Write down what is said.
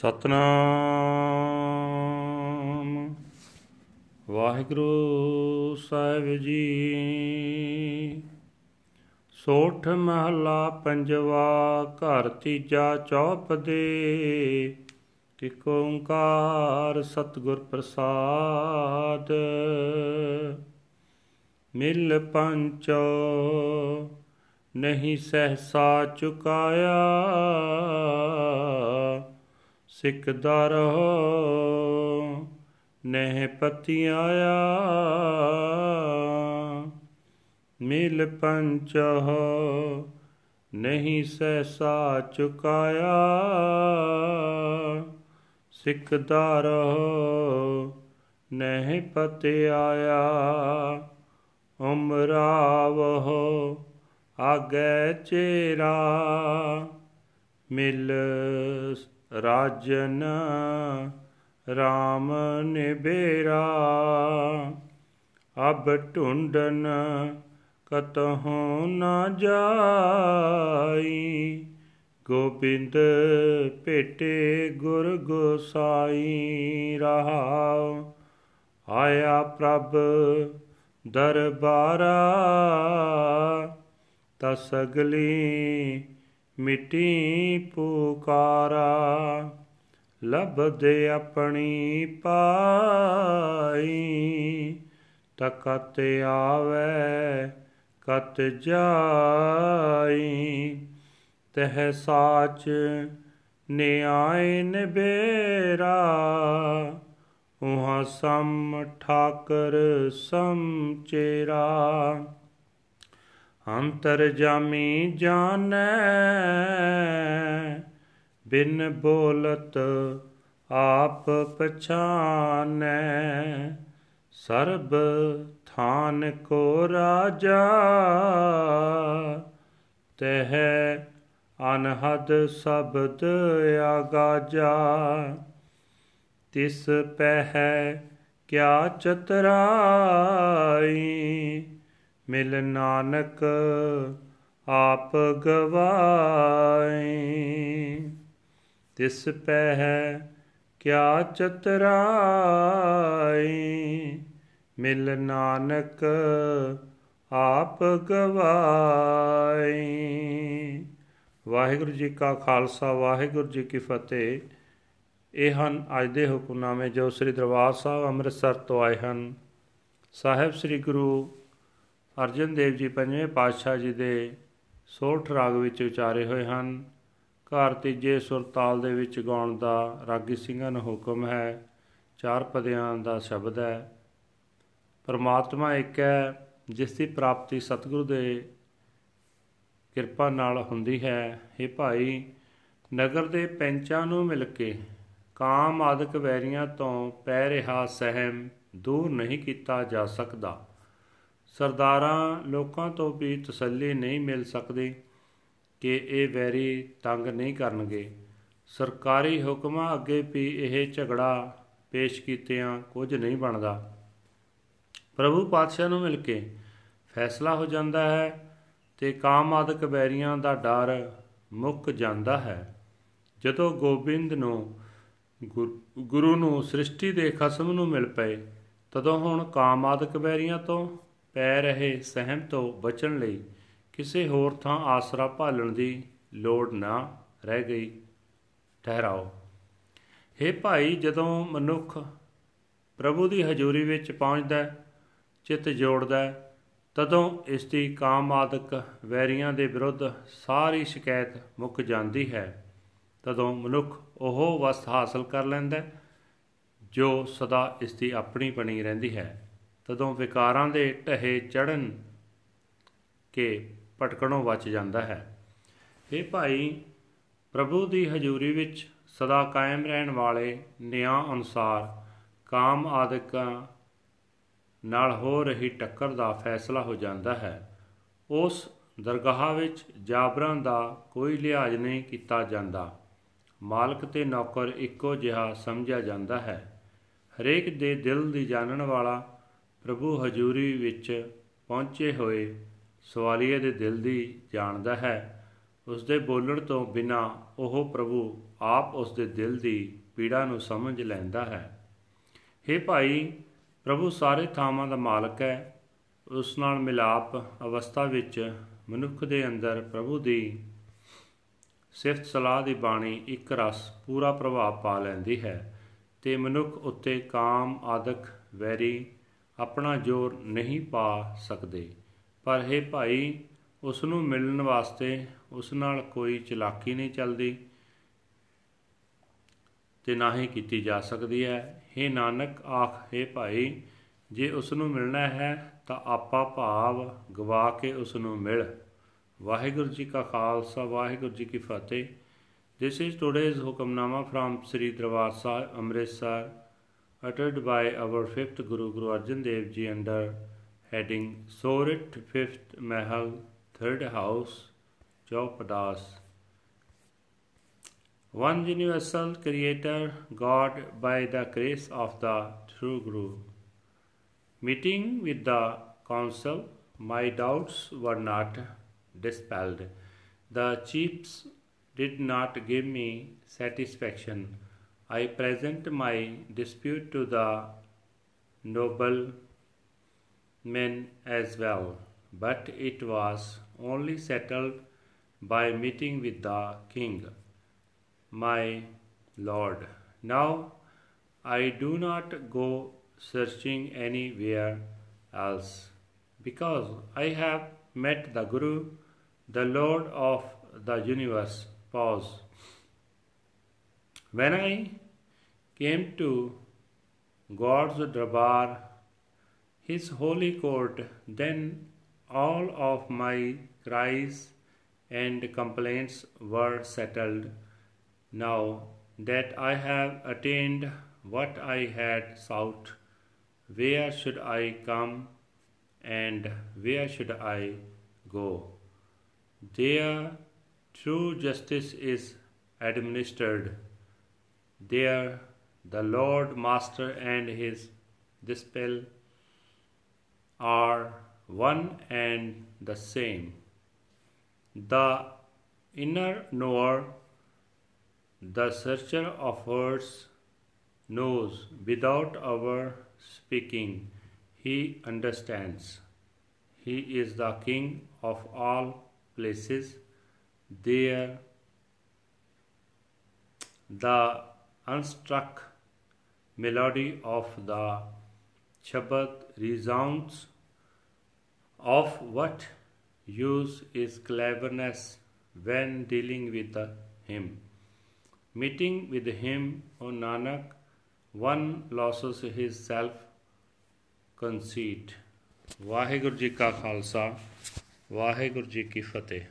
ਸਤਨਾਮ। ਵਾਹਿਗੁਰੂ ਸਾਹਿਬ ਜੀ। ਸੋਠ ਮਹਲਾ ਪੰਜਵਾ, ਘਰ ਤੀਜਾ ਚੌਪ ਦੇ। ਇਕ ਓੰਕਾਰ ਸਤਿਗੁਰ ਪ੍ਰਸਾਦ। ਮਿਲ ਪੰਚੋ, ਨਹੀਂ ਸਹਸਾ ਚੁਕਾਇਆ। ਸਿੱਖਦਾ ਰਹੋ ਨਹਿ ਪਤੀ ਆਇਆ ਮਿਲ ਪੰਚਹ ਨਹੀਂ ਸਹਸਾ ਚੁਕਾਇਆ। ਸਿੱਖਦਾ ਰਹੋ ਨਹਿ ਪਤੀ ਆਇਆ ਉਮਰਾਵਹੁ ਆਗੇ ਚੇਰਾ। ਮਿਲ ਰਾਜਨ RAM ਨਿਬੇਰਾ, ਅਬ ਢੂੰਡਨ ਕਤਹੋਂ ਨਾ ਜਾਈ। ਗੋਬਿੰਦ ਭੇਟੇ ਗੁਰ ਗੋਸਾਈ ਰਹਾਉ। ਆਇਆ ਪ੍ਰਭ ਦਰਬਾਰਾ, ਤਸਗਲੀ ਮਿੱਟੀ ਪੁਕਾਰਾ ਲਬਦੇ ਆਪਣੀ ਪਾਈ। ਤਕਤ ਆਵੇ, ਕਤ ਜਾਈ। ਤਹ ਸਾਚ ਨਿਆਇ ਨਿਬੇਰਾ, ਉਹਾਂ ਸਮ ਠਾਕਰ ਸਮ ਚੇਰਾ। ਅੰਤਰ ਜਾਮੀ ਜਾਣੈ, ਬਿਨ ਬੋਲਤ ਆਪ ਪਛਾਨੈ। ਸਰਬ ਥਾਨ ਕੋ ਰਾਜਾ, ਤਹ ਅਨਹਦ ਸ਼ਬਦ ਆਗਾਜਾ। ਤਿਸ ਪਹਿ ਕਿਆ ਚਤਰਾਈ ਮਿਲ ਨਾਨਕ ਆਪ ਗਵਾਈ ਤਿਸ ਪਹਿ ਕਿਆ ਚਤਰਾਈ ਮਿਲ ਨਾਨਕ ਆਪ ਗਵਾਈ ਵਾਹਿਗੁਰੂ ਜੀ ਕਾ ਖਾਲਸਾ, ਵਾਹਿਗੁਰੂ ਜੀ ਕੀ ਫਤਿਹ। ਇਹ ਹਨ ਅੱਜ ਦੇ ਹੁਕਮਨਾਮੇ ਜੋ ਸ੍ਰੀ ਦਰਬਾਰ ਸਾਹਿਬ ਅੰਮ੍ਰਿਤਸਰ ਤੋਂ ਆਏ ਹਨ। ਸਾਹਿਬ ਸ੍ਰੀ ਗੁਰੂ ਅਰਜਨ ਦੇਵ ਜੀ ਪੰਜਵੇਂ ਪਾਤਸ਼ਾਹ ਜੀ ਦੇ ਸੋਠ ਰਾਗ ਵਿੱਚ ਉਚਾਰੇ ਹੋਏ ਹਨ। ਘਰ ਤੀਜੇ ਸੁਰਤਾਲ ਦੇ ਵਿੱਚ ਗਾਉਣ ਦਾ ਰਾਗੀ ਸਿੰਘਾਂ ਨੂੰ ਹੁਕਮ ਹੈ। ਚਾਰ ਪਦਿਆਂ ਦਾ ਸ਼ਬਦ ਹੈ। ਪਰਮਾਤਮਾ ਇੱਕ ਹੈ, ਜਿਸ ਦੀ ਪ੍ਰਾਪਤੀ ਸਤਿਗੁਰੂ ਦੇ ਕਿਰਪਾ ਨਾਲ ਹੁੰਦੀ ਹੈ। ਇਹ ਭਾਈ, ਨਗਰ ਦੇ ਪੈਂਚਾਂ ਨੂੰ ਮਿਲ ਕੇ ਕਾਮ ਆਦਿਕ ਵੈਰੀਆਂ ਤੋਂ ਪੈ ਰਿਹਾ ਸਹਿਮ ਦੂਰ ਨਹੀਂ ਕੀਤਾ ਜਾ ਸਕਦਾ। ਸਰਦਾਰਾਂ ਲੋਕਾਂ ਤੋਂ ਵੀ ਤਸੱਲੀ ਨਹੀਂ ਮਿਲ ਸਕਦੀ ਕਿ ਇਹ ਵੈਰੀ ਤੰਗ ਨਹੀਂ ਕਰਨਗੇ। ਸਰਕਾਰੀ ਹੁਕਮਾਂ ਅੱਗੇ ਵੀ ਇਹ ਝਗੜਾ ਪੇਸ਼ ਕੀਤਿਆਂ ਕੁਝ ਨਹੀਂ ਬਣਦਾ। ਪ੍ਰਭੂ ਪਾਤਸ਼ਾਹ ਨੂੰ ਮਿਲ ਕੇ ਫੈਸਲਾ ਹੋ ਜਾਂਦਾ ਹੈ ਤੇ ਕਾਮ ਆਦਿਕ ਵੈਰੀਆਂ ਦਾ ਡਰ ਮੁੱਕ ਜਾਂਦਾ ਹੈ। ਜਦੋਂ ਗੋਬਿੰਦ ਨੂੰ ਗੁਰੂ ਨੂੰ ਸ੍ਰਿਸ਼ਟੀ ਦੇ ਖਸਮ ਨੂੰ ਮਿਲ ਪਏ, ਤਦੋਂ ਹੁਣ ਕਾਮ ਆਦਿਕ ਵੈਰੀਆਂ ਤੋਂ ਪੈ ਰਹੇ ਸਹਿਮ ਤੋਂ ਬਚਣ ਲਈ ਕਿਸੇ ਹੋਰ ਥਾਂ ਆਸਰਾ ਭਾਲਣ ਦੀ ਲੋੜ ਨਾ ਰਹਿ ਗਈ। ਠਹਿਰਾਓ। हे ਭਾਈ, ਜਦੋਂ ਮਨੁੱਖ ਪ੍ਰਭੂ ਦੀ ਹਜ਼ੂਰੀ ਵਿੱਚ ਪਹੁੰਚਦਾ ਚਿੱਤ ਜੋੜਦਾ ਤਦੋਂ ਇਸ ਦੀ ਕਾਮ ਆਦਿਕ ਵੈਰੀਆਂ ਦੇ ਵਿਰੁੱਧ ਸਾਰੀ ਸ਼ਿਕਾਇਤ ਮੁੱਕ ਜਾਂਦੀ ਹੈ। ਤਦੋਂ ਮਨੁੱਖ ਉਹ ਵਸਤ ਹਾਸਲ ਕਰ ਲੈਂਦਾ ਜੋ ਸਦਾ ਇਸ ਦੀ ਆਪਣੀ ਬਣੀ ਰਹਿੰਦੀ ਹੈ। ਤਦੋਂ ਵਿਕਾਰਾਂ ਦੇ ਢਹੇ ਚੜਨ ਕੇ ਭਟਕਣੋਂ ਬਚ ਜਾਂਦਾ ਹੈ। ਇਹ ਭਾਈ, ਪ੍ਰਭੂ ਦੀ ਹਜ਼ੂਰੀ ਵਿੱਚ ਸਦਾ ਕਾਇਮ ਰਹਿਣ ਵਾਲੇ ਨਿਆਂ ਅਨੁਸਾਰ ਕਾਮ ਆਦਿਕਾਂ ਨਾਲ ਹੋ ਰਹੀ ਟੱਕਰ ਦਾ ਫੈਸਲਾ ਹੋ ਜਾਂਦਾ ਹੈ। ਉਸ ਦਰਗਾਹ ਵਿੱਚ ਜਾਬਰਾਂ ਦਾ ਕੋਈ ਲਿਹਾਜ਼ ਨਹੀਂ ਕੀਤਾ ਜਾਂਦਾ। ਮਾਲਕ ਤੇ ਨੌਕਰ ਇੱਕੋ ਜਿਹਾ ਸਮਝਿਆ ਜਾਂਦਾ ਹੈ। ਹਰੇਕ ਦੇ ਦਿਲ ਦੀ ਜਾਣਨ ਵਾਲਾ ਪ੍ਰਭੂ ਹਜ਼ੂਰੀ ਵਿੱਚ ਪਹੁੰਚੇ ਹੋਏ ਸਵਾਲੀਏ ਦੇ ਦਿਲ ਦੀ ਜਾਣਦਾ ਹੈ। ਉਸ ਦੇ ਬੋਲਣ ਤੋਂ ਬਿਨਾ ਉਹ ਪ੍ਰਭੂ ਆਪ ਉਸ ਦੇ ਦਿਲ ਦੀ ਪੀੜਾ ਨੂੰ ਸਮਝ ਲੈਂਦਾ ਹੈ। हे ਭਾਈ, ਪ੍ਰਭੂ ਸਾਰੇ ਥਾਵਾਂ ਦਾ ਮਾਲਕ ਹੈ। ਉਸ ਨਾਲ ਮਿਲਾਪ ਅਵਸਥਾ ਵਿੱਚ ਮਨੁੱਖ ਦੇ ਅੰਦਰ ਪ੍ਰਭੂ ਦੀ ਸਿਫਤ ਸਲਾਹ ਦੀ ਬਾਣੀ ਇੱਕ ਰਸ ਪੂਰਾ ਪ੍ਰਭਾਵ ਪਾ ਲੈਂਦੀ ਹੈ ਤੇ ਮਨੁੱਖ ਉੱਤੇ ਕਾਮ, ਆਦਿਕ, ਵੈਰੀ ਆਪਣਾ ਜ਼ੋਰ ਨਹੀਂ ਪਾ ਸਕਦੇ। ਪਰ ਹੈ ਭਾਈ ਉਸ ਨੂੰ ਮਿਲਣ ਵਾਸਤੇ ਉਸ ਨਾਲ ਕੋਈ ਚਲਾਕੀ ਨਹੀਂ ਚੱਲਦੀ ਤੇ ਨਾ ਹੀ ਕੀਤੀ ਜਾ ਸਕਦੀ ਹੈ। हे ਨਾਨਕ, ਆਖ ਹੈ ਭਾਈ, ਜੇ ਉਸ ਨੂੰ ਮਿਲਣਾ ਹੈ ਤਾਂ ਆਪਾ ਭਾਵ ਗਵਾ ਕੇ ਉਸ ਨੂੰ ਮਿਲ। ਵਾਹਿਗੁਰੂ ਜੀ ਕਾ ਖਾਲਸਾ, ਵਾਹਿਗੁਰੂ ਜੀ ਕੀ ਫਤਿਹ। This is today's Hukamnama from Sri Darbar Sahib Amritsar uttered by our fifth Guru Guru Arjan Dev Ji under heading Sorit Fifth Mahal Third House Chaupadas One universal creator God by the grace of the true Guru Meeting with the council my doubts were not dispelled. The chiefs did not give me satisfaction. I present my dispute to the noble men as well, but it was only settled by meeting with the king, my lord. Now I do not go searching anywhere else, because I have met the Guru, the Lord of the universe. Pause. When I came to God's Darbar, His holy court, then all of my cries and complaints were settled. Now that I have attained what I had sought, where should I come and where should I go? There true justice is administered. There the Lord Master and his dispel are one and the same. The inner knower, the searcher of hearts, knows without our speaking. He understands. He is the King of all places. There, the unstruck melody of the Shabbat resounds. Of what use is cleverness when dealing with him? Meeting with him, O Nanak, one loses his self conceit. Waheguru ji ਕਾ ਖਾਲਸਾ ਵਾਹਿਗੁਰੂ ਜੀ ਕੀ ਫਤਿਹ